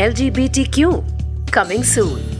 LGBTQ. Coming soon.